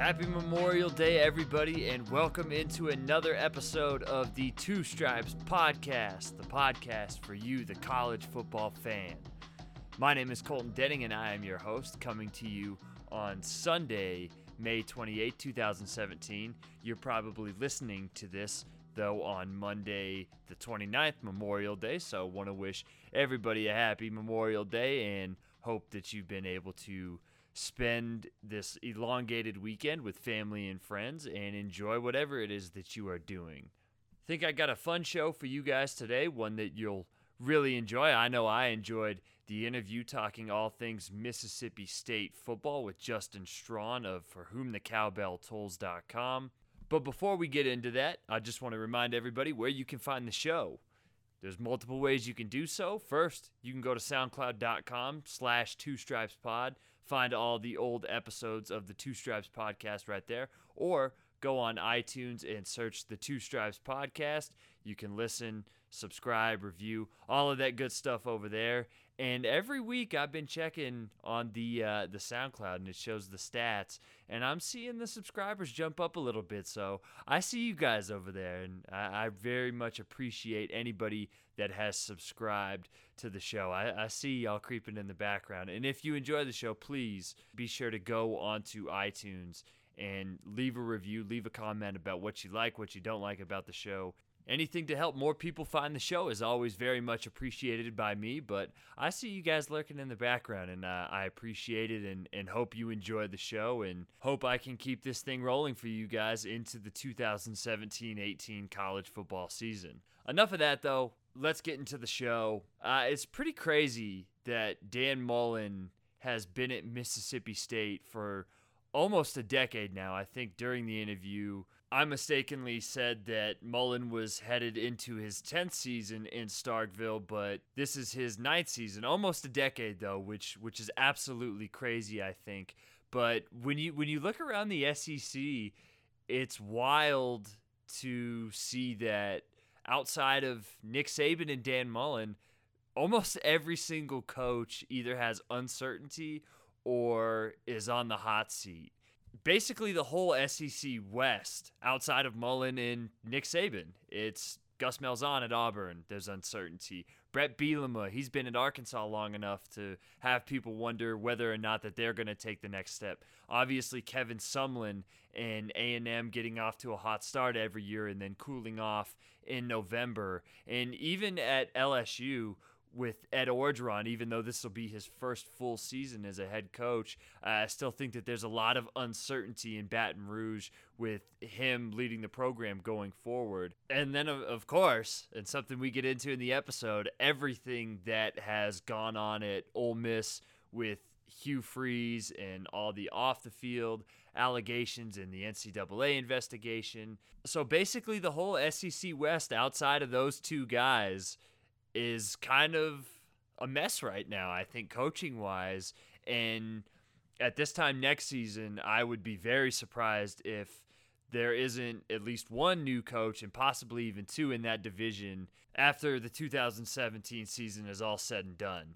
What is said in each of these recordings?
Happy Memorial Day, everybody, and welcome into another episode of the Two Stripes Podcast, the podcast for you, the college football fan. My name is Colton Denning, and I am your host, coming to you on Sunday, May 28, 2017. You're probably listening to this, though, on Monday, the 29th, Memorial Day, so want to wish everybody a happy Memorial Day and hope that you've been able to spend this elongated weekend with family and friends and enjoy whatever it is that you are doing. Think I got a fun show for you guys today, one that you'll really enjoy. I know I enjoyed the interview talking all things Mississippi State football with Justin Strawn of For Whom the Cowbell Tolls.com. But before we get into that, I just want to remind everybody where you can find the show. There's multiple ways you can do so. First, you can go to soundcloud.com slash two stripes pod find all the old episodes of the Two Stripes podcast right there, or go on iTunes and search the Two Stripes podcast. You can listen, subscribe, review, all of that good stuff over there. And every week I've been checking on the uh, the SoundCloud and it shows the stats, and I'm seeing the subscribers jump up a little bit. So I see you guys over there, and I, I very much appreciate anybody that has subscribed to the show. I, I see y'all creeping in the background, and if you enjoy the show, please be sure to go onto iTunes and leave a review, leave a comment about what you like, what you don't like about the show. Anything to help more people find the show is always very much appreciated by me, but I see you guys lurking in the background and uh, I appreciate it and, and hope you enjoy the show and hope I can keep this thing rolling for you guys into the 2017 18 college football season. Enough of that though, let's get into the show. Uh, it's pretty crazy that Dan Mullen has been at Mississippi State for almost a decade now. I think during the interview, I mistakenly said that Mullen was headed into his 10th season in Starkville, but this is his ninth season, almost a decade though, which which is absolutely crazy, I think. But when you when you look around the SEC, it's wild to see that outside of Nick Saban and Dan Mullen, almost every single coach either has uncertainty or is on the hot seat basically the whole SEC West outside of Mullen and Nick Saban. It's Gus Malzahn at Auburn. There's uncertainty. Brett Bielema, he's been at Arkansas long enough to have people wonder whether or not that they're going to take the next step. Obviously, Kevin Sumlin and A&M getting off to a hot start every year and then cooling off in November. And even at LSU, with Ed Orgeron, even though this will be his first full season as a head coach, uh, I still think that there's a lot of uncertainty in Baton Rouge with him leading the program going forward. And then, of, of course, and something we get into in the episode, everything that has gone on at Ole Miss with Hugh Freeze and all the off the field allegations in the NCAA investigation. So basically, the whole SEC West outside of those two guys is kind of a mess right now, I think, coaching wise. And at this time next season, I would be very surprised if there isn't at least one new coach and possibly even two in that division after the 2017 season is all said and done.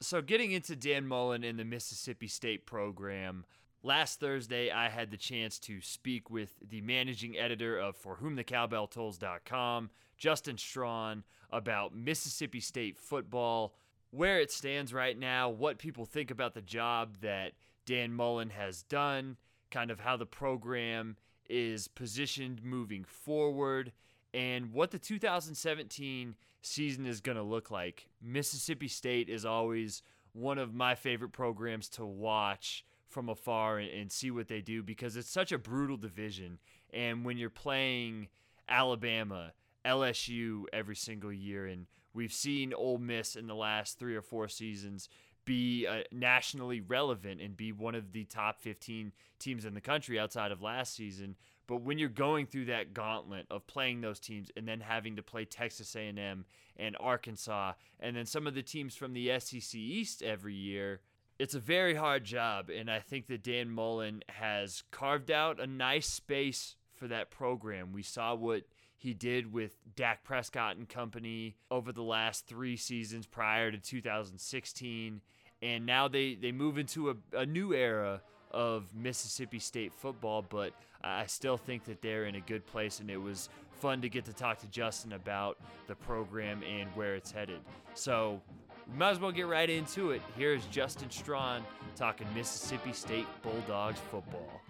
So, getting into Dan Mullen in the Mississippi State program, last Thursday I had the chance to speak with the managing editor of For Whom the Cowbell Tolls.com, Justin Strawn, about Mississippi State football, where it stands right now, what people think about the job that Dan Mullen has done, kind of how the program is positioned moving forward, and what the 2017 season is going to look like. Mississippi State is always one of my favorite programs to watch from afar and, and, see what they do because it's such a brutal division. And when you're playing Alabama, LSU every single year, and we've seen Ole Miss in the last three or four seasons be uh, nationally relevant and be one of the top 15 teams in the country outside of last season. But when you're going through that gauntlet of playing those teams and then having to play Texas A&M and Arkansas and then some of the teams from the SEC East every year, it's a very hard job. And I think that Dan Mullen has carved out a nice space for that program. We saw what he did with Dak Prescott and company over the last three seasons prior to 2016. And now they, they move into a, a new era of Mississippi State football, but I still think that they're in a good place, and it was fun to get to talk to Justin about the program and where it's headed. So, might as well get right into it. Here's Justin Strawn talking Mississippi State Bulldogs football.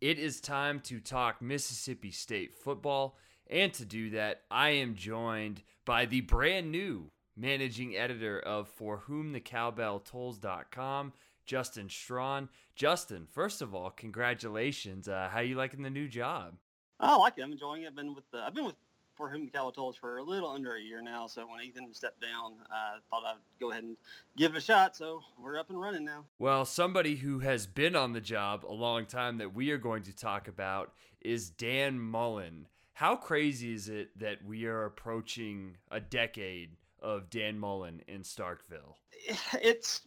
It is time to talk Mississippi State football, and to do that, I am joined by the brand new managing editor of For Whom the Cowbell Tolls.com, Justin Strawn. Justin, first of all, congratulations. Uh, how you liking the new job? I like it. I'm enjoying it. I've been with I've been with For Whom the for a little under a year now. So when Ethan stepped down, I uh, thought I'd go ahead and give it a shot. So we're up and running now. Well, somebody who has been on the job a long time that we are going to talk about is Dan Mullen. How crazy is it that we are approaching a decade of Dan Mullen in Starkville? It's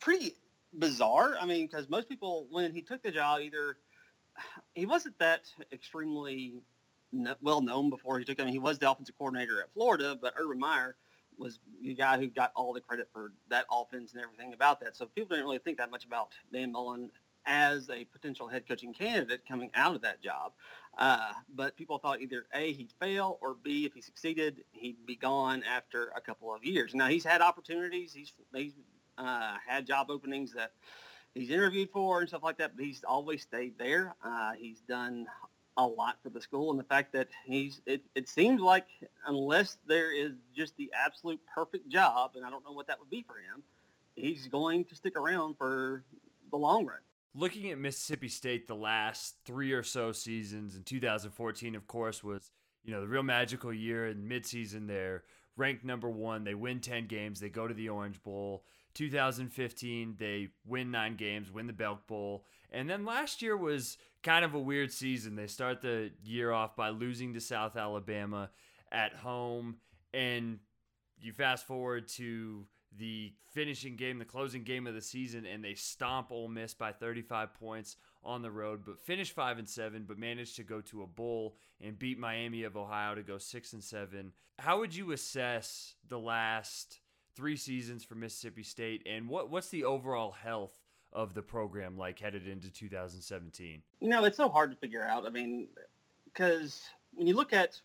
pretty bizarre. I mean, because most people, when he took the job, either he wasn't that extremely well known before he took. I mean, he was the offensive coordinator at Florida, but Urban Meyer was the guy who got all the credit for that offense and everything about that. So people didn't really think that much about Dan Mullen as a potential head coaching candidate coming out of that job. Uh, but people thought either A, he'd fail, or B, if he succeeded, he'd be gone after a couple of years. Now, he's had opportunities. He's, he's uh, had job openings that he's interviewed for and stuff like that, but he's always stayed there. Uh, he's done a lot for the school and the fact that he's it, it seems like unless there is just the absolute perfect job and i don't know what that would be for him he's going to stick around for the long run looking at Mississippi State the last three or so seasons, in 2014, of course, was you know the real magical year in midseason. They're ranked number one. They win 10 games. They go to the Orange Bowl. 2015, they win nine games, win the Belk Bowl. And then last year was kind of a weird season. They start the year off by losing to South Alabama at home. And you fast forward to the finishing game, the closing game of the season, and they stomp Ole Miss by 35 points on the road, but finish five and seven, but managed to go to a bowl and beat Miami of Ohio to go six and seven. How would you assess the last three seasons for Mississippi State, and what what's the overall health of the program like headed into 2017? You know, it's so hard to figure out. I mean, because when you look at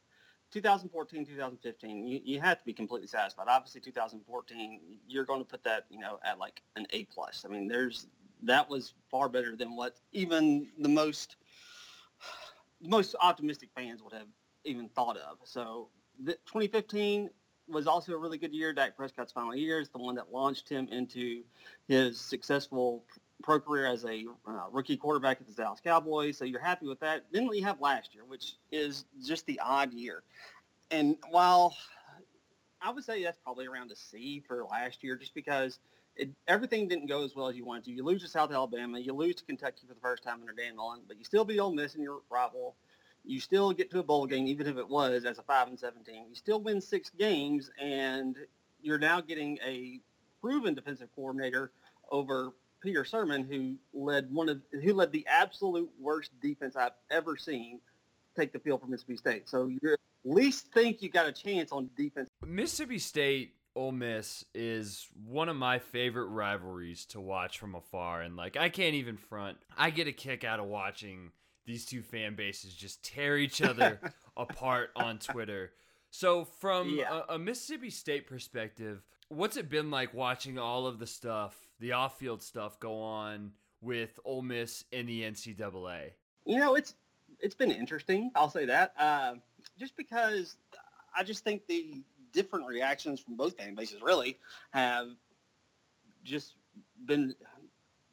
2014, 2015, you, you have to be completely satisfied. Obviously, 2014, you're going to put that, you know, at like an A plus. I mean, there's that was far better than what even the most most optimistic fans would have even thought of. So, the, 2015 was also a really good year. Dak Prescott's final year is the one that launched him into his successful pro career as a uh, rookie quarterback at the Dallas Cowboys. So you're happy with that. Then what you have last year, which is just the odd year. And while I would say that's probably around a C for last year, just because it, everything didn't go as well as you wanted to. You lose to South Alabama, you lose to Kentucky for the first time under Dan Mullen, but you still beat Ole Miss in your rival. You still get to a bowl game, even if it was as a five and seventeen. You still win six games, and you're now getting a proven defensive coordinator over Peter Sirmon, who led one of who led the absolute worst defense I've ever seen take the field for Mississippi State. So you at least think you got a chance on defense. Mississippi State Ole Miss is one of my favorite rivalries to watch from afar, and like I can't even front. I get a kick out of watching these two fan bases just tear each other apart on Twitter. So, from yeah. a, a Mississippi State perspective, what's it been like watching all of the stuff, the off-field stuff, go on with Ole Miss and the NCAA? You know, it's it's been interesting. I'll say that, uh, just because I just think the different reactions from both fan bases really have just been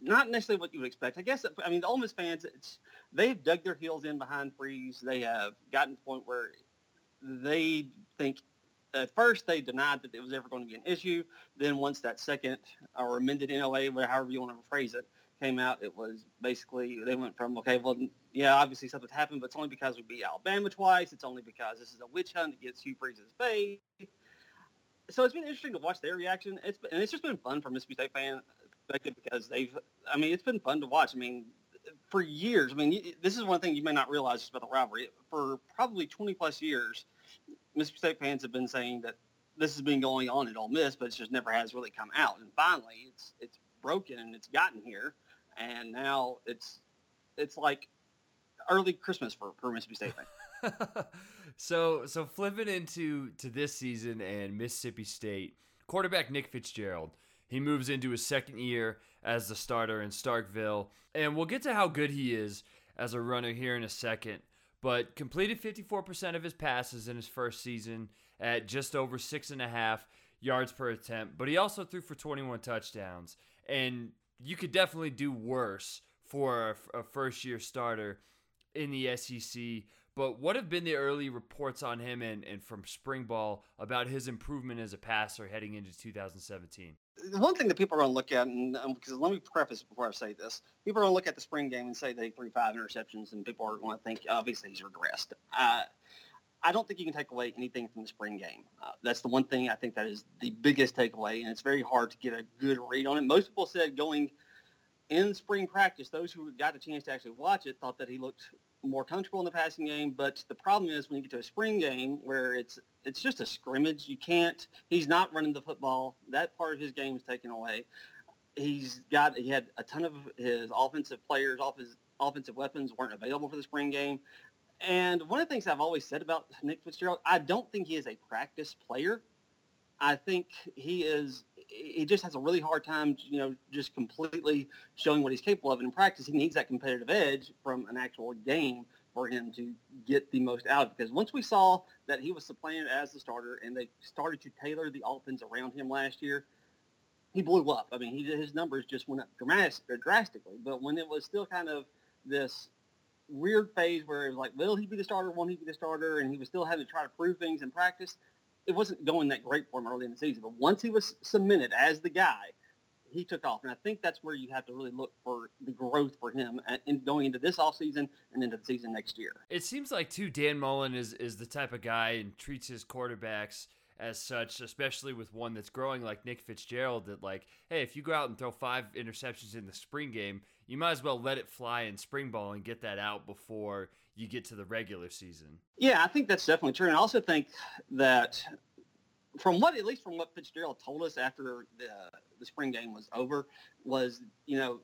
not necessarily what you would expect. I guess uh, I mean the Ole Miss fans, they've dug their heels in behind Freeze. They have gotten to the point where they think at first they denied that it was ever going to be an issue. Then once that second or amended NOA, however you want to phrase it, came out, it was basically they went from okay, well, yeah, obviously something happened, but it's only because we beat Alabama twice. It's only because this is a witch hunt against Hugh Freeze's face. So it's been interesting to watch their reaction. It's and it's just been fun for Mississippi State fan perspective because they've. I mean, it's been fun to watch. I mean, for years. I mean, this is one thing you may not realize about the rivalry. For probably 20 plus years, Mississippi State fans have been saying that this has been going on at Ole Miss, but it just never has really come out. And finally, it's it's broken and it's gotten here, and now it's it's like early Christmas for, for Mississippi State. so so flipping into to this season and Mississippi State quarterback Nick Fitzgerald. He moves into his second year as the starter in Starkville, and we'll get to how good he is as a runner here in a second. But completed 54% of his passes in his first season at just over six and a half yards per attempt. But he also threw for 21 touchdowns, and you could definitely do worse for a, first year starter in the SEC. But what have been the early reports on him and, and from spring ball about his improvement as a passer heading into 2017? The one thing that people are going to look at, and because um, let me preface before I say this, people are going to look at the spring game and say they threw five interceptions, and people are going to think obviously he's regressed. Uh, I don't think you can take away anything from the spring game. Uh, that's the one thing I think that is the biggest takeaway, and it's very hard to get a good read on it. Most people said going in spring practice, those who got a chance to actually watch it thought that he looked more comfortable in the passing game. But the problem is when you get to a spring game where it's it's just a scrimmage, you can't. He's not running the football. That part of his game is taken away. He's got he had a ton of his offensive players, off his offensive weapons weren't available for the spring game. And one of the things I've always said about Nick Fitzgerald, I don't think he is a practice player. I think he is he just has a really hard time, you know, just completely showing what he's capable of in practice. He needs that competitive edge from an actual game for him to get the most out of. Because once we saw that he was supplanted as the starter and they started to tailor the offense around him last year, he blew up. I mean, he, his numbers just went up dramatic, uh, drastically. But when it was still kind of this weird phase where it was like, will he be the starter? Won't he be the starter? And he was still having to try to prove things in practice it wasn't going that great for him early in the season. But once he was cemented as the guy, he took off. And I think that's where you have to really look for the growth for him uh, in going into this off season and into the season next year. It seems like too Dan Mullen is is the type of guy and treats his quarterbacks as such, especially with one that's growing like Nick Fitzgerald, that like, hey, if you go out and throw five interceptions in the spring game, you might as well let it fly in spring ball and get that out before you get to the regular season. Yeah, I think that's definitely true. And I also think that from what, at least from what Fitzgerald told us after the, the spring game was over, was, you know,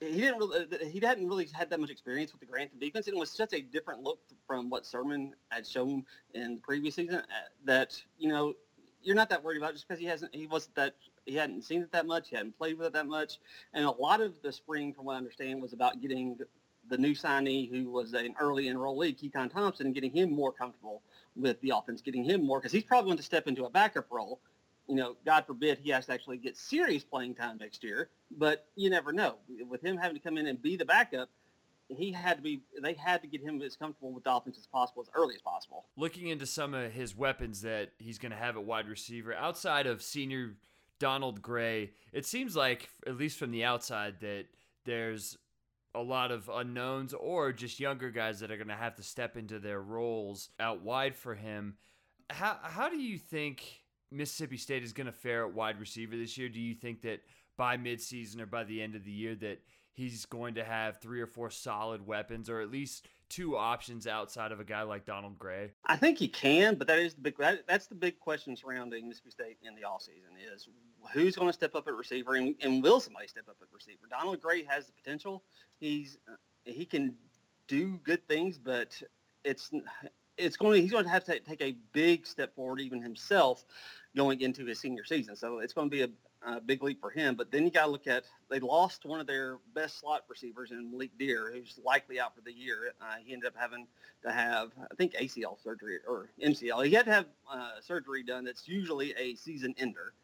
he didn't really, he hadn't really had that much experience with the Grantham defense. And it was such a different look from what Sirmon had shown in the previous season uh, that, you know, you're not that worried about just because he hasn't, he wasn't that, he hadn't seen it that much. He hadn't played with it that much. And a lot of the spring, from what I understand, was about getting the new signee who was an early enrollee, Keytaon Thompson, getting him more comfortable with the offense, getting him more because he's probably going to step into a backup role. You know, God forbid he has to actually get serious playing time next year, but you never know. With him having to come in and be the backup, he had to be they had to get him as comfortable with the offense as possible as early as possible. Looking into some of his weapons that he's going to have at wide receiver outside of senior Donald Gray, it seems like at least from the outside that there's a lot of unknowns or just younger guys that are going to have to step into their roles out wide for him. How how do you think Mississippi State is going to fare at wide receiver this year? Do you think that by midseason or by the end of the year that he's going to have three or four solid weapons or at least two options outside of a guy like Donald Gray? I think he can, but that is the big that, that's the big question surrounding Mississippi State in the offseason is who's going to step up at receiver and, and will somebody step up at receiver? Donald Gray has the potential. He's uh, he can do good things, but it's it's going to he's going to have to take a big step forward even himself going into his senior season. So it's going to be a, a big leap for him. But then you got to look at they lost one of their best slot receivers in Malik Dear, who's likely out for the year. Uh, he ended up having to have I think ACL surgery or MCL. He had to have uh, surgery done. That's usually a season ender.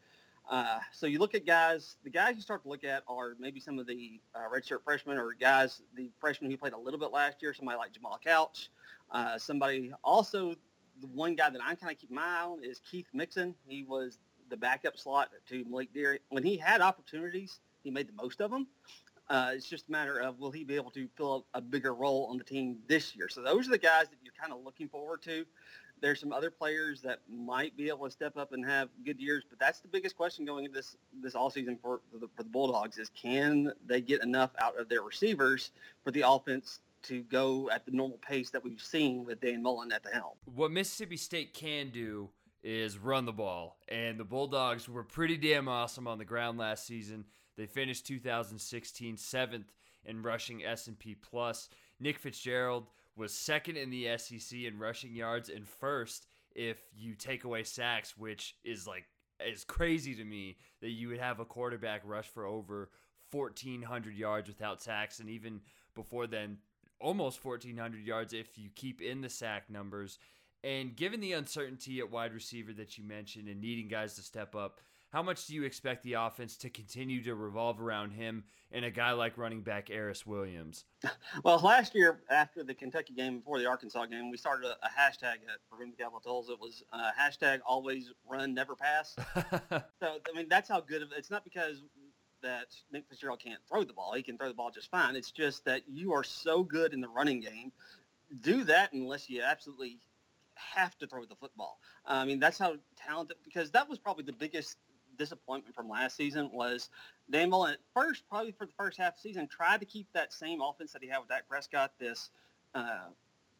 Uh, so you look at guys, the guys you start to look at are maybe some of the uh, redshirt freshmen or guys, the freshmen who played a little bit last year, somebody like Jamal Couch. Uh, somebody also, the one guy that I kind of keep my eye on is Keith Mixon. He was the backup slot to Malik Deary. When he had opportunities, he made the most of them. Uh, it's just a matter of will he be able to fill a bigger role on the team this year. So those are the guys that you're kind of looking forward to. There's some other players that might be able to step up and have good years, but that's the biggest question going into this this all season for, for the, for the Bulldogs is can they get enough out of their receivers for the offense to go at the normal pace that we've seen with Dan Mullen at the helm. What Mississippi State can do is run the ball, and the Bulldogs were pretty damn awesome on the ground last season. They finished 2016 seventh in rushing S&P plus. Nick Fitzgerald was second in the SEC in rushing yards and first if you take away sacks, which is like is crazy to me that you would have a quarterback rush for over 1400 yards without sacks and even before then almost 1400 yards if you keep in the sack numbers. And given the uncertainty at wide receiver that you mentioned and needing guys to step up, how much do you expect the offense to continue to revolve around him and a guy like running back Aeris Williams? Well, last year after the Kentucky game, before the Arkansas game, we started a, a hashtag at Proving Capital Tools. It was uh, hashtag always run, never pass. so, I mean, that's how good of it's not because that Nick Fitzgerald can't throw the ball. He can throw the ball just fine. It's just that you are so good in the running game. Do that unless you absolutely have to throw the football. I mean, that's how talented, because that was probably the biggest disappointment from last season was Dan Mullen at first, probably for the first half of the season, tried to keep that same offense that he had with Dak Prescott, this uh,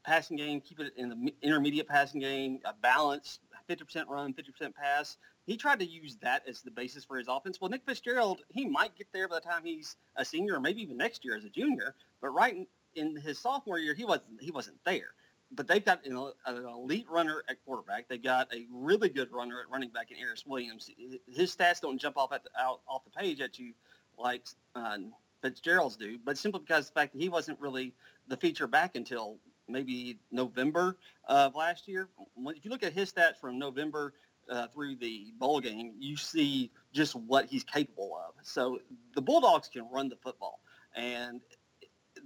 passing game, keep it in the intermediate passing game, a balance, 50% run, 50% pass. He tried to use that as the basis for his offense. Well, Nick Fitzgerald, he might get there by the time he's a senior or maybe even next year as a junior, but right in, in his sophomore year, he wasn't, he wasn't there but they've got you know, an elite runner at quarterback. They've got a really good runner at running back in Aeris Williams. His stats don't jump off at the, out off the page at you like uh, Fitzgerald's do, but simply because the fact that he wasn't really the feature back until maybe November of last year. If you look at his stats from November uh, through the bowl game, you see just what he's capable of. So the Bulldogs can run the football, and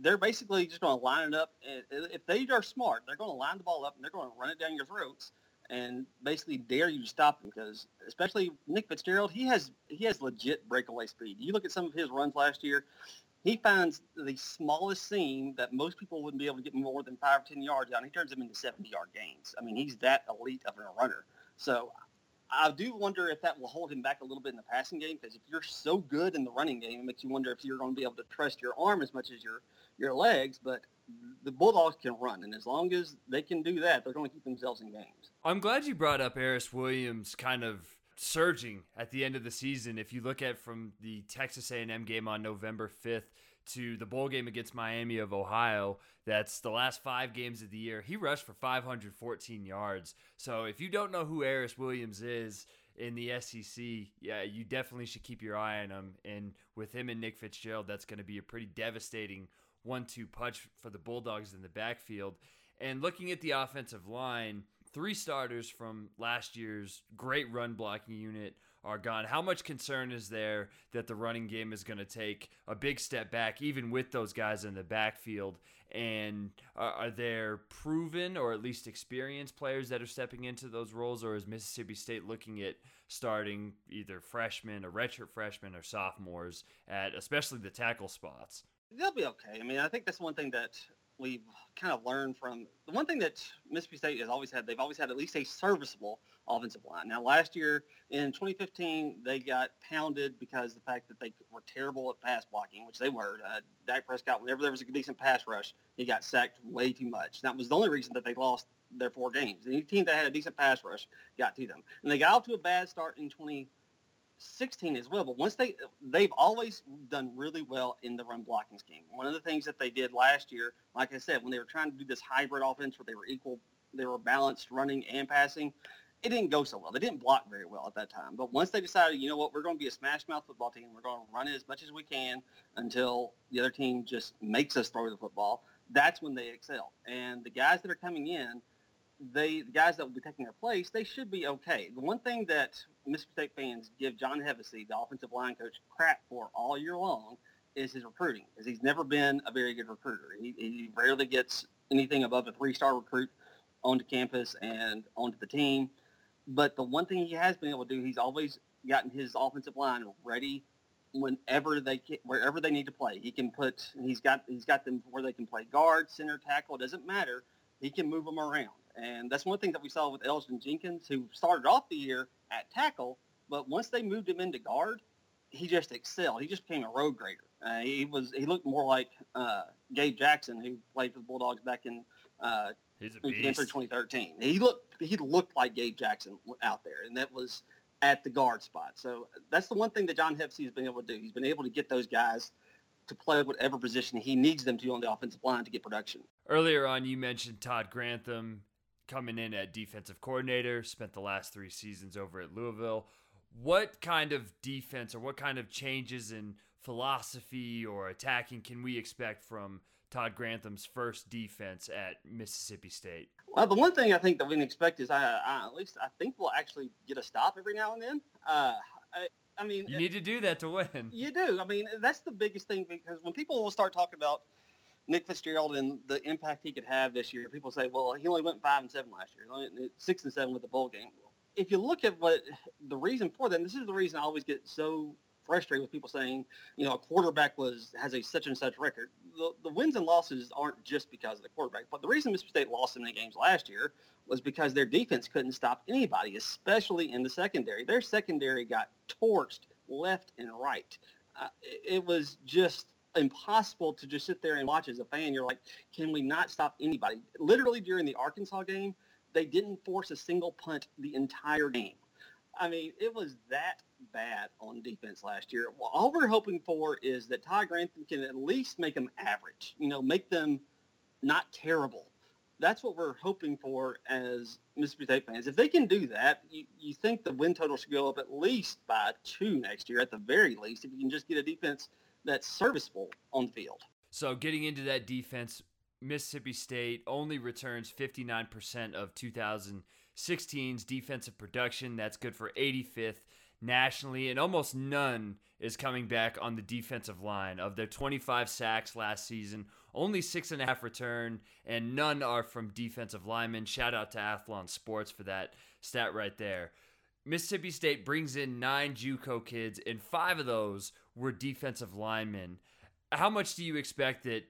they're basically just going to line it up. If they are smart, they're going to line the ball up and they're going to run it down your throats and basically dare you to stop them because especially Nick Fitzgerald, he has he has legit breakaway speed. You look at some of his runs last year, he finds the smallest seam that most people wouldn't be able to get more than five or ten yards and he turns them into seventy yard gains. I mean, he's that elite of a runner. So I do wonder if that will hold him back a little bit in the passing game because if you're so good in the running game, it makes you wonder if you're going to be able to trust your arm as much as your your legs. But the Bulldogs can run, and as long as they can do that, they're going to keep themselves in games. I'm glad you brought up Aeris Williams kind of surging at the end of the season. If you look at from the Texas A&M game on November 5th to the bowl game against Miami of Ohio, that's the last five games of the year. He rushed for 514 yards. So if you don't know who Aeris Williams is in the SEC, yeah, you definitely should keep your eye on him. And with him and Nick Fitzgerald, that's going to be a pretty devastating one-two punch for the Bulldogs in the backfield. And looking at the offensive line, three starters from last year's great run blocking unit are gone. How much concern is there that the running game is going to take a big step back, even with those guys in the backfield? And are, are there proven or at least experienced players that are stepping into those roles, or is Mississippi State looking at starting either freshmen or redshirt freshmen or sophomores at especially the tackle spots? They'll be okay. I mean, I think that's one thing that we've kind of learned from the one thing that Mississippi State has always had. They've always had at least a serviceable offensive line. Now, last year in 2015, they got pounded because the fact that they were terrible at pass blocking, which they were. Uh, Dak Prescott, whenever there was a decent pass rush, he got sacked way too much. That was the only reason that they lost their four games. Any team that had a decent pass rush got to them, and they got off to a bad start in 20. 16 as well. But once they they've always done really well in the run blocking scheme. One of the things that they did last year, like I said, when they were trying to do this hybrid offense where they were equal, they were balanced running and passing, it didn't go so well. They didn't block very well at that time. But once they decided, you know what, we're going to be a smash mouth football team. We're going to run it as much as we can until the other team just makes us throw the football. That's when they excel. And the guys that are coming in, they the guys that will be taking their place, they should be okay. The one thing that Mississippi State fans give John Hevesy, the offensive line coach, crap for all year long is his recruiting, because he's never been a very good recruiter. He, he rarely gets anything above a three-star recruit onto campus and onto the team. But the one thing he has been able to do, he's always gotten his offensive line ready whenever they can, wherever they need to play. He can put he's got he's got them where they can play guard, center, tackle. It doesn't matter. He can move them around. And that's one thing that we saw with Elgin Jenkins, who started off the year at tackle, but once they moved him into guard, he just excelled. He just became a road grader. Uh, he was he looked more like uh, Gabe Jackson, who played for the Bulldogs back in uh, He's a beast. 2013. He looked he looked like Gabe Jackson out there, and that was at the guard spot. So that's the one thing that John Hevesy has been able to do. He's been able to get those guys to play whatever position he needs them to on the offensive line to get production. Earlier on, you mentioned Todd Grantham coming in at defensive coordinator, spent the last three seasons over at Louisville. What kind of defense or what kind of changes in philosophy or attacking can we expect from Todd Grantham's first defense at Mississippi State? Well, the one thing I think that we can expect is, I, I at least I think we'll actually get a stop every now and then. Uh, I, I mean, you need to do that to win. You do. I mean, that's the biggest thing because when people will start talking about Nick Fitzgerald and the impact he could have this year, people say, well, he only went five and seven last year, six and seven with the bowl game. If you look at what the reason for that, and this is the reason I always get so frustrated with people saying, you know, a quarterback was has a such and such record. The, the wins and losses aren't just because of the quarterback, but the reason Mississippi State lost in the games last year was because their defense couldn't stop anybody, especially in the secondary. Their secondary got torched left and right. Uh, it was just impossible to just sit there and watch as a fan. You're like, can we not stop anybody? Literally during the Arkansas game, they didn't force a single punt the entire game. I mean, it was that bad on defense last year. All we're hoping for is that Ty Grantham can at least make them average, you know, make them not terrible. That's what we're hoping for as Mississippi State fans. If they can do that, you, you think the win total should go up at least by two next year, at the very least, if you can just get a defense that's serviceable on the field. So getting into that defense, Mississippi State only returns 59% of 2016's defensive production. That's good for 85th nationally, and almost none is coming back on the defensive line. Of their 25 sacks last season, only six and a half return, and none are from defensive linemen. Shout out to Athlon Sports for that stat right there. Mississippi State brings in nine JUCO kids, and five of those were defensive linemen. How much do you expect that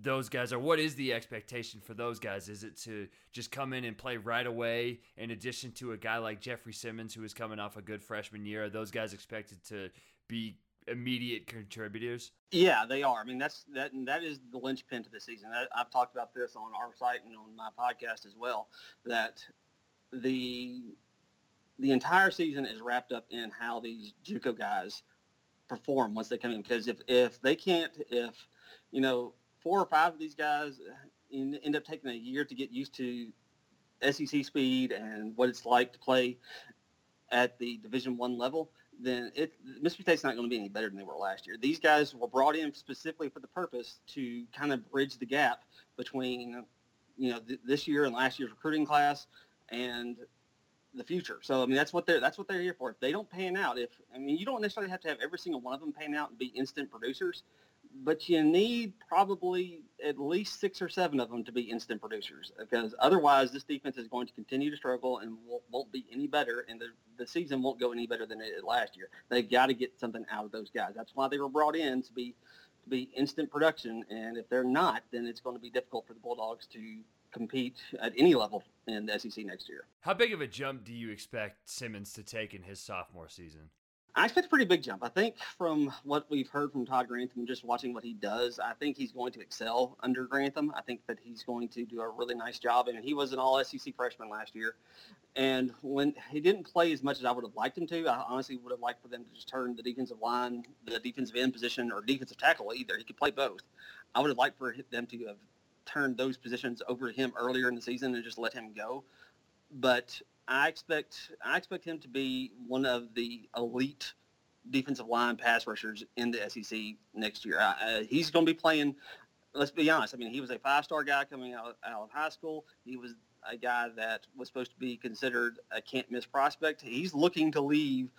those guys are? What is the expectation for those guys? Is it to just come in and play right away, in addition to a guy like Jeffrey Simmons, who is coming off a good freshman year? Are those guys expected to be immediate contributors? Yeah, they are. I mean, that's that that is the linchpin to the season. I, I've talked about this on our site and on my podcast as well. That the the entire season is wrapped up in how these JUCO guys perform once they come in. Because if, if they can't, if, you know, four or five of these guys uh, end up taking a year to get used to SEC speed and what it's like to play at the Division One level, then it, Mississippi State's not going to be any better than they were last year. These guys were brought in specifically for the purpose to kind of bridge the gap between, you know, th- this year and last year's recruiting class and the future. So I mean, that's what they're that's what they're here for. If they don't pan out, if I mean, you don't necessarily have to have every single one of them pan out and be instant producers, but you need probably at least six or seven of them to be instant producers because otherwise this defense is going to continue to struggle and won't, won't be any better and the, the season won't go any better than it did last year. They've got to get something out of those guys. That's why they were brought in to be to be instant production and if they're not, then it's going to be difficult for the Bulldogs to compete at any level in the SEC next year. How big of a jump do you expect Simmons to take in his sophomore season? I expect a pretty big jump. I think from what we've heard from Todd Grantham and just watching what he does, I think he's going to excel under Grantham. I think that he's going to do a really nice job. And he was an all SEC freshman last year. And when he didn't play as much as I would have liked him to, I honestly would have liked for them to just turn the defensive line, the defensive end position, or defensive tackle either. He could play both. I would have liked for them to have turned those positions over to him earlier in the season and just let him go. But I expect I expect him to be one of the elite defensive line pass rushers in the SEC next year. Uh, he's going to be playing. Let's be honest. I mean, he was a five-star guy coming out, out of high school. He was a guy that was supposed to be considered a can't-miss prospect. He's looking to leave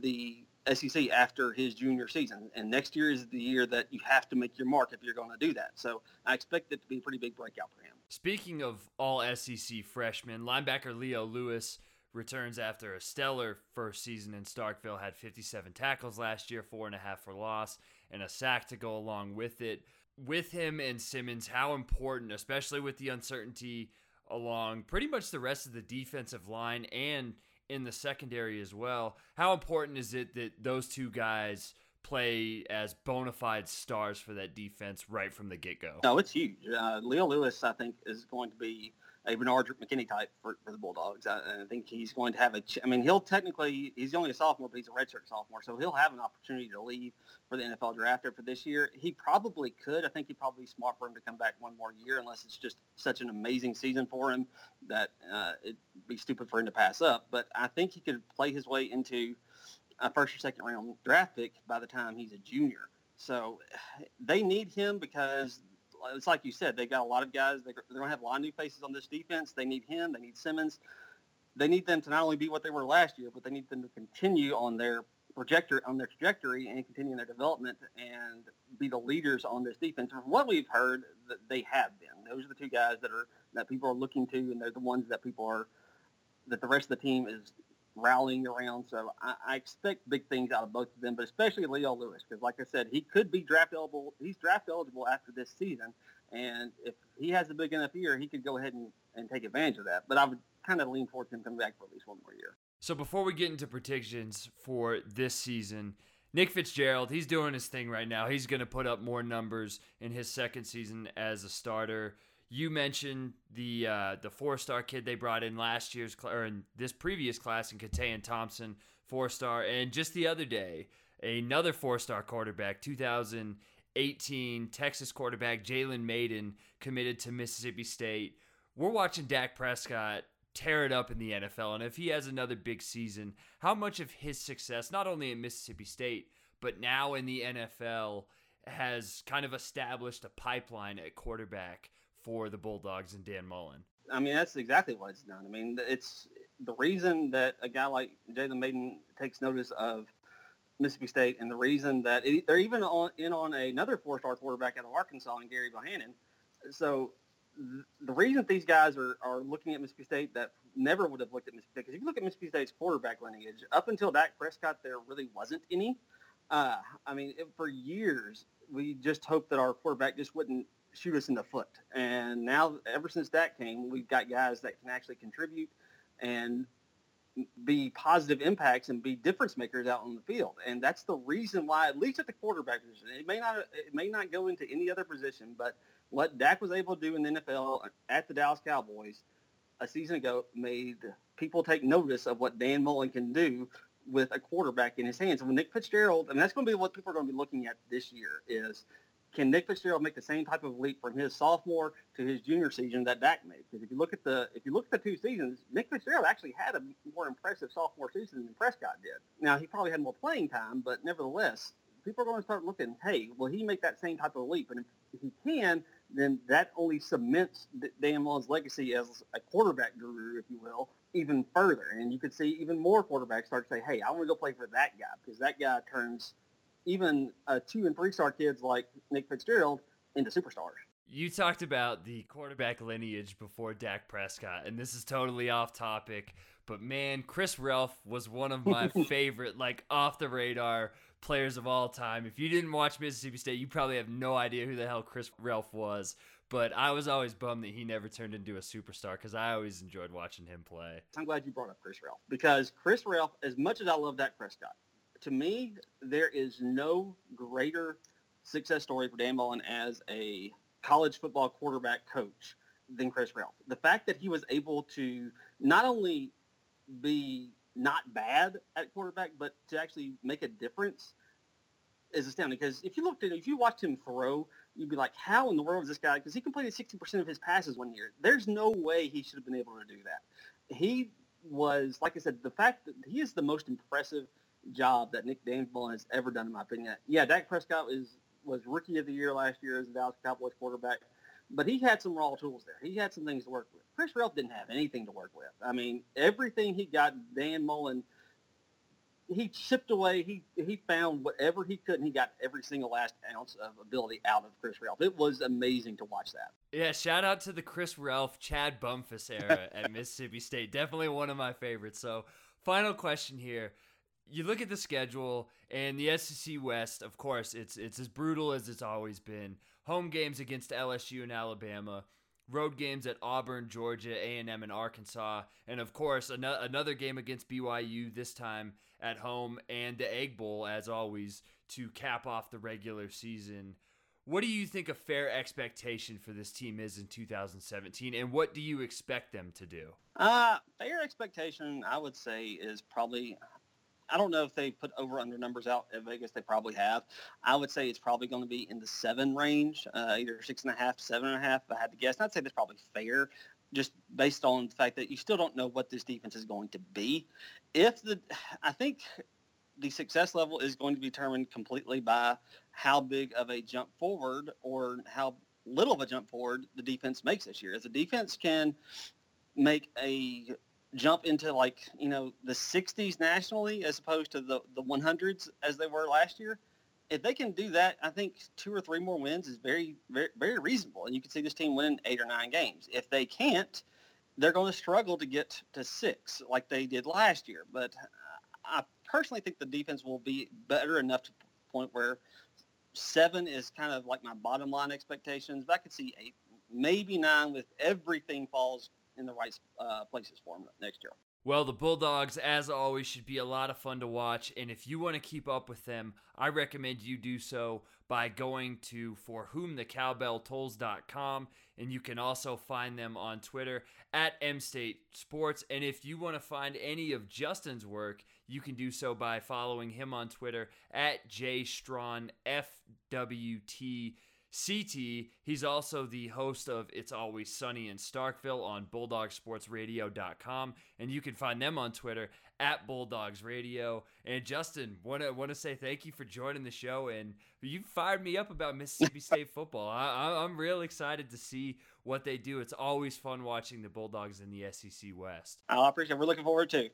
the SEC after his junior season. And next year is the year that you have to make your mark if you're going to do that. So I expect it to be a pretty big breakout for him. Speaking of all SEC freshmen, linebacker Leo Lewis returns after a stellar first season in Starkville, had 57 tackles last year, four and a half for loss, and a sack to go along with it. With him and Simmons, how important, especially with the uncertainty along pretty much the rest of the defensive line and in the secondary as well. How important is it that those two guys play as bona fide stars for that defense right from the get go? No, it's huge. Uh, Leo Lewis, I think, is going to be a Bernard McKinney type for, for the Bulldogs. I, I, think he's going to have a. Ch- I mean, he'll technically he's only a sophomore, but he's a redshirt sophomore, so he'll have an opportunity to leave for the NFL draft after this year. He probably could. I think he'd probably be smart for him to come back one more year, unless it's just such an amazing season for him that uh, it'd be stupid for him to pass up. But I think he could play his way into a first or second round draft pick by the time he's a junior. So they need him because it's like you said, they got a lot of guys. They're, going to have a lot of new faces on this defense. They need him. They need Simmons. They need them to not only be what they were last year, but they need them to continue on their projector on their trajectory and continue their development and be the leaders on this defense. From what we've heard, that they have been. Those are the two guys that are that people are looking to, and they're the ones that people are that the rest of the team is rallying around. So I, I, expect big things out of both of them, but especially Leo Lewis, because like I said, he could be draft eligible. He's draft eligible after this season, and if he has a big enough year, he could go ahead and, and take advantage of that. But I would kind of lean towards him coming back for at least one more year. So before we get into predictions for this season, Nick Fitzgerald, he's doing his thing right now. He's going to put up more numbers in his second season as a starter. You mentioned the uh, the four star kid they brought in last year's cl- or in this previous class in Keytaon Thompson, four star, and just the other day another four star quarterback, 2018 Texas quarterback Jalen Mayden committed to Mississippi State. We're watching Dak Prescott tear it up in the NFL, and if he has another big season, how much of his success, not only at Mississippi State but now in the NFL, has kind of established a pipeline at quarterback for the Bulldogs and Dan Mullen. I mean, that's exactly what it's done. I mean, it's the reason that a guy like Jalen Mayden takes notice of Mississippi State, and the reason that it, they're even on, in on another four-star quarterback out of Arkansas, and Gary Bohanon. So th- the reason these guys are, are looking at Mississippi State that never would have looked at Mississippi State, because if you look at Mississippi State's quarterback lineage, up until Dak Prescott, there really wasn't any. Uh, I mean, it, for years, we just hoped that our quarterback just wouldn't shoot us in the foot. And now, ever since that came, we've got guys that can actually contribute and be positive impacts and be difference makers out on the field. And that's the reason why, at least at the quarterback position, it may not it may not go into any other position, but what Dak was able to do in the NFL at the Dallas Cowboys a season ago made people take notice of what Dan Mullen can do with a quarterback in his hands. And when Nick Fitzgerald, and that's going to be what people are going to be looking at this year is can Nick Fitzgerald make the same type of leap from his sophomore to his junior season that Dak made? Because if you look at the if you look at the two seasons, Nick Fitzgerald actually had a more impressive sophomore season than Prescott did. Now he probably had more playing time, but nevertheless, people are going to start looking. Hey, will he make that same type of leap? And if, if he can, then that only cements Dan Mullen's legacy as a quarterback guru, if you will, even further. And you could see even more quarterbacks start to say, "Hey, I want to go play for that guy because that guy turns." even uh, two and three star kids like Nick Fitzgerald into superstars. You talked about the quarterback lineage before Dak Prescott, and this is totally off topic, but man, Chris Relf was one of my favorite, like off the radar players of all time. If you didn't watch Mississippi State, you probably have no idea who the hell Chris Relf was. But I was always bummed that he never turned into a superstar because I always enjoyed watching him play. I'm glad you brought up Chris Relf because Chris Relf, as much as I love Dak Prescott, to me, there is no greater success story for Dan Mullen as a college football quarterback coach than Chris Relf. The fact that he was able to not only be not bad at quarterback, but to actually make a difference is astounding. Because if you looked at, if you watched him throw, you'd be like, how in the world is this guy? Because he completed 60% of his passes one year. There's no way he should have been able to do that. He was, like I said, the fact that he is the most impressive – job that Nick Danville has ever done, in my opinion. Yeah, Dak Prescott is was rookie of the year last year as a Dallas Cowboys quarterback, but he had some raw tools there. He had some things to work with. Chris Relf didn't have anything to work with. I mean, everything he got, Dan Mullen, he chipped away. He he found whatever he could, and he got every single last ounce of ability out of Chris Relf. It was amazing to watch that. Yeah, shout out to the Chris Relf Chad Bumphis era at Mississippi State. Definitely one of my favorites. So, final question here you look at the schedule and the SEC West, of course, it's it's as brutal as it's always been. Home games against LSU and Alabama, road games at Auburn, Georgia, A&M and Arkansas, and of course an- another game against BYU this time at home and the Egg Bowl as always to cap off the regular season. what do you think a fair expectation for this team is in 2017, and what do you expect them to do? Uh, fair expectation, I would say, is probably. I don't know if they put over under numbers out at Vegas. They probably have. I would say it's probably going to be in the seven range, uh, either six and a half, seven and a half. If I had to guess, and I'd say that's probably fair, just based on the fact that you still don't know what this defense is going to be. If the, I think the success level is going to be determined completely by how big of a jump forward or how little of a jump forward the defense makes this year. If the defense can make a jump into like you know the 60s nationally as opposed to the the 100s as they were last year, if they can do that, I think two or three more wins is very very very reasonable, and you can see this team winning eight or nine games. If they can't, they're going to struggle to get to six like they did last year. But I personally think the defense will be better enough to point where seven is kind of like my bottom line expectations. But I could see eight, maybe nine, with everything falls in the right uh, places for them next year. Well, the Bulldogs, as always, should be a lot of fun to watch. And if you want to keep up with them, I recommend you do so by going to forwhomthecowbelltolls.com. And you can also find them on Twitter at MState Sports. And if you want to find any of Justin's work, you can do so by following him on Twitter at JStrawnFWT. CT. He's also the host of It's Always Sunny in Starkville on BulldogSportsRadio.com, and you can find them on Twitter at Bulldogs Radio. And Justin, want to want to say thank you for joining the show, and you fired me up about Mississippi State football. I, I'm real excited to see what they do. It's always fun watching the Bulldogs in the SEC West. I appreciate. it. We're looking forward to.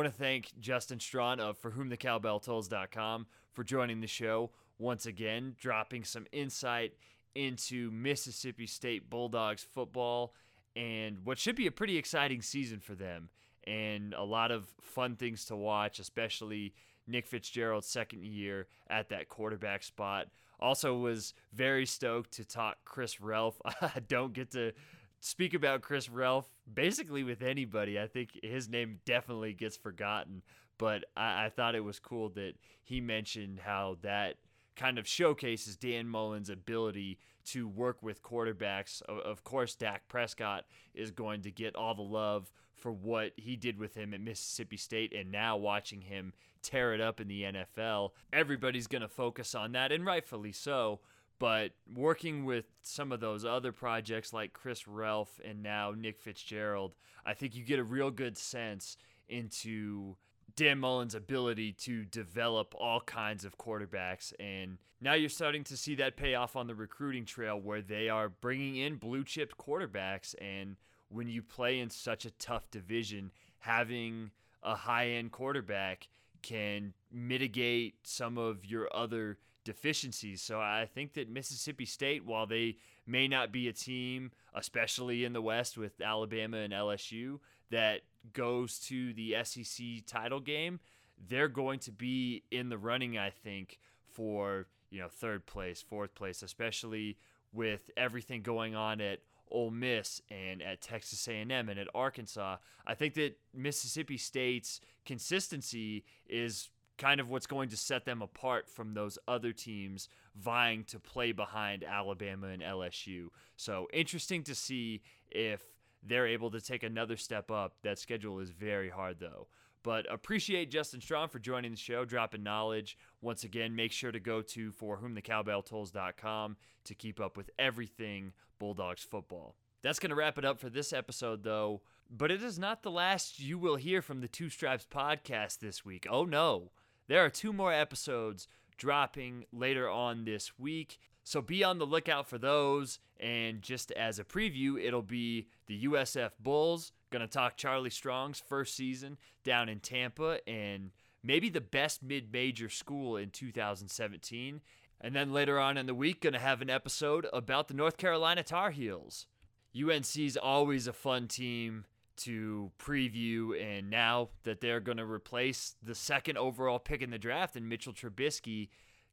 Want to thank Justin Strawn of For Whom the Cowbell Tolls.com for joining the show once again, dropping some insight into Mississippi State Bulldogs football and what should be a pretty exciting season for them and a lot of fun things to watch, especially Nick Fitzgerald's second year at that quarterback spot. Also was very stoked to talk Chris Relf. I don't get to speak about Chris Relf basically with anybody. I think his name definitely gets forgotten, but I, I thought it was cool that he mentioned how that kind of showcases Dan Mullen's ability to work with quarterbacks. Of course, Dak Prescott is going to get all the love for what he did with him at Mississippi State, and now watching him tear it up in the NFL. Everybody's going to focus on that, and rightfully so. But working with some of those other projects like Chris Relf and now Nick Fitzgerald, I think you get a real good sense into Dan Mullen's ability to develop all kinds of quarterbacks. And now you're starting to see that pay off on the recruiting trail where they are bringing in blue chip quarterbacks. And when you play in such a tough division, having a high end quarterback can mitigate some of your other deficiencies. So I think that Mississippi State, while they may not be a team, especially in the West with Alabama and LSU, that goes to the SEC title game, they're going to be in the running, I think, for you know third place, fourth place, especially with everything going on at Ole Miss and at Texas A&M and at Arkansas. I think that Mississippi State's consistency is kind of what's going to set them apart from those other teams vying to play behind Alabama and LSU. So interesting to see if they're able to take another step up. That schedule is very hard though. But appreciate Justin Strawn for joining the show, dropping knowledge. Once again, make sure to go to forwhomthecowbelltolls.com to keep up with everything Bulldogs football. That's going to wrap it up for this episode, though. But it is not the last you will hear from the Two Stripes podcast this week. Oh, no. There are two more episodes dropping later on this week. So be on the lookout for those. And just as a preview, it'll be the USF Bulls. Going to talk Charlie Strong's first season down in Tampa and maybe the best mid major school in 2017. And then later on in the week, going to have an episode about the North Carolina Tar Heels. UNC's always a fun team to preview, and now that they're going to replace the second overall pick in the draft and Mitchell Trubisky,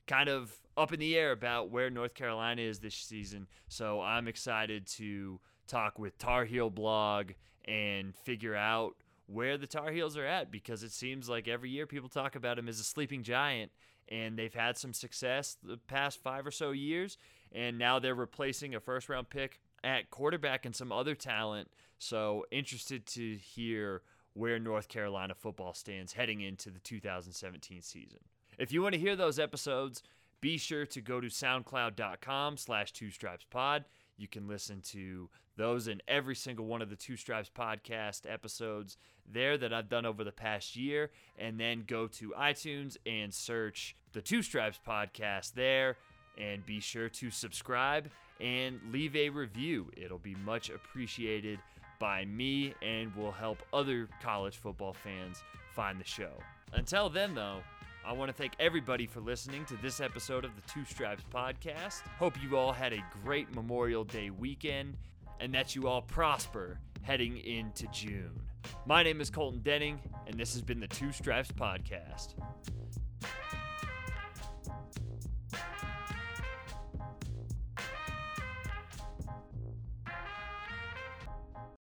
kind of up in the air about where North Carolina is this season. So I'm excited to talk with Tar Heel Blog and figure out where the Tar Heels are at because it seems like every year people talk about him as a sleeping giant and they've had some success the past five or so years and now they're replacing a first round pick at quarterback and some other talent. So interested to hear where North Carolina football stands heading into the 2017 season. If you want to hear those episodes, be sure to go to soundcloud.com slash two stripes pod. You can listen to those and every single one of the Two Stripes podcast episodes there that I've done over the past year. And then go to iTunes and search the Two Stripes podcast there. And be sure to subscribe and leave a review. It'll be much appreciated by me and will help other college football fans find the show. Until then, though, I want to thank everybody for listening to this episode of the Two Stripes podcast. Hope you all had a great Memorial Day weekend and that you all prosper heading into June. My name is Colton Denning, and this has been the Two Stripes podcast.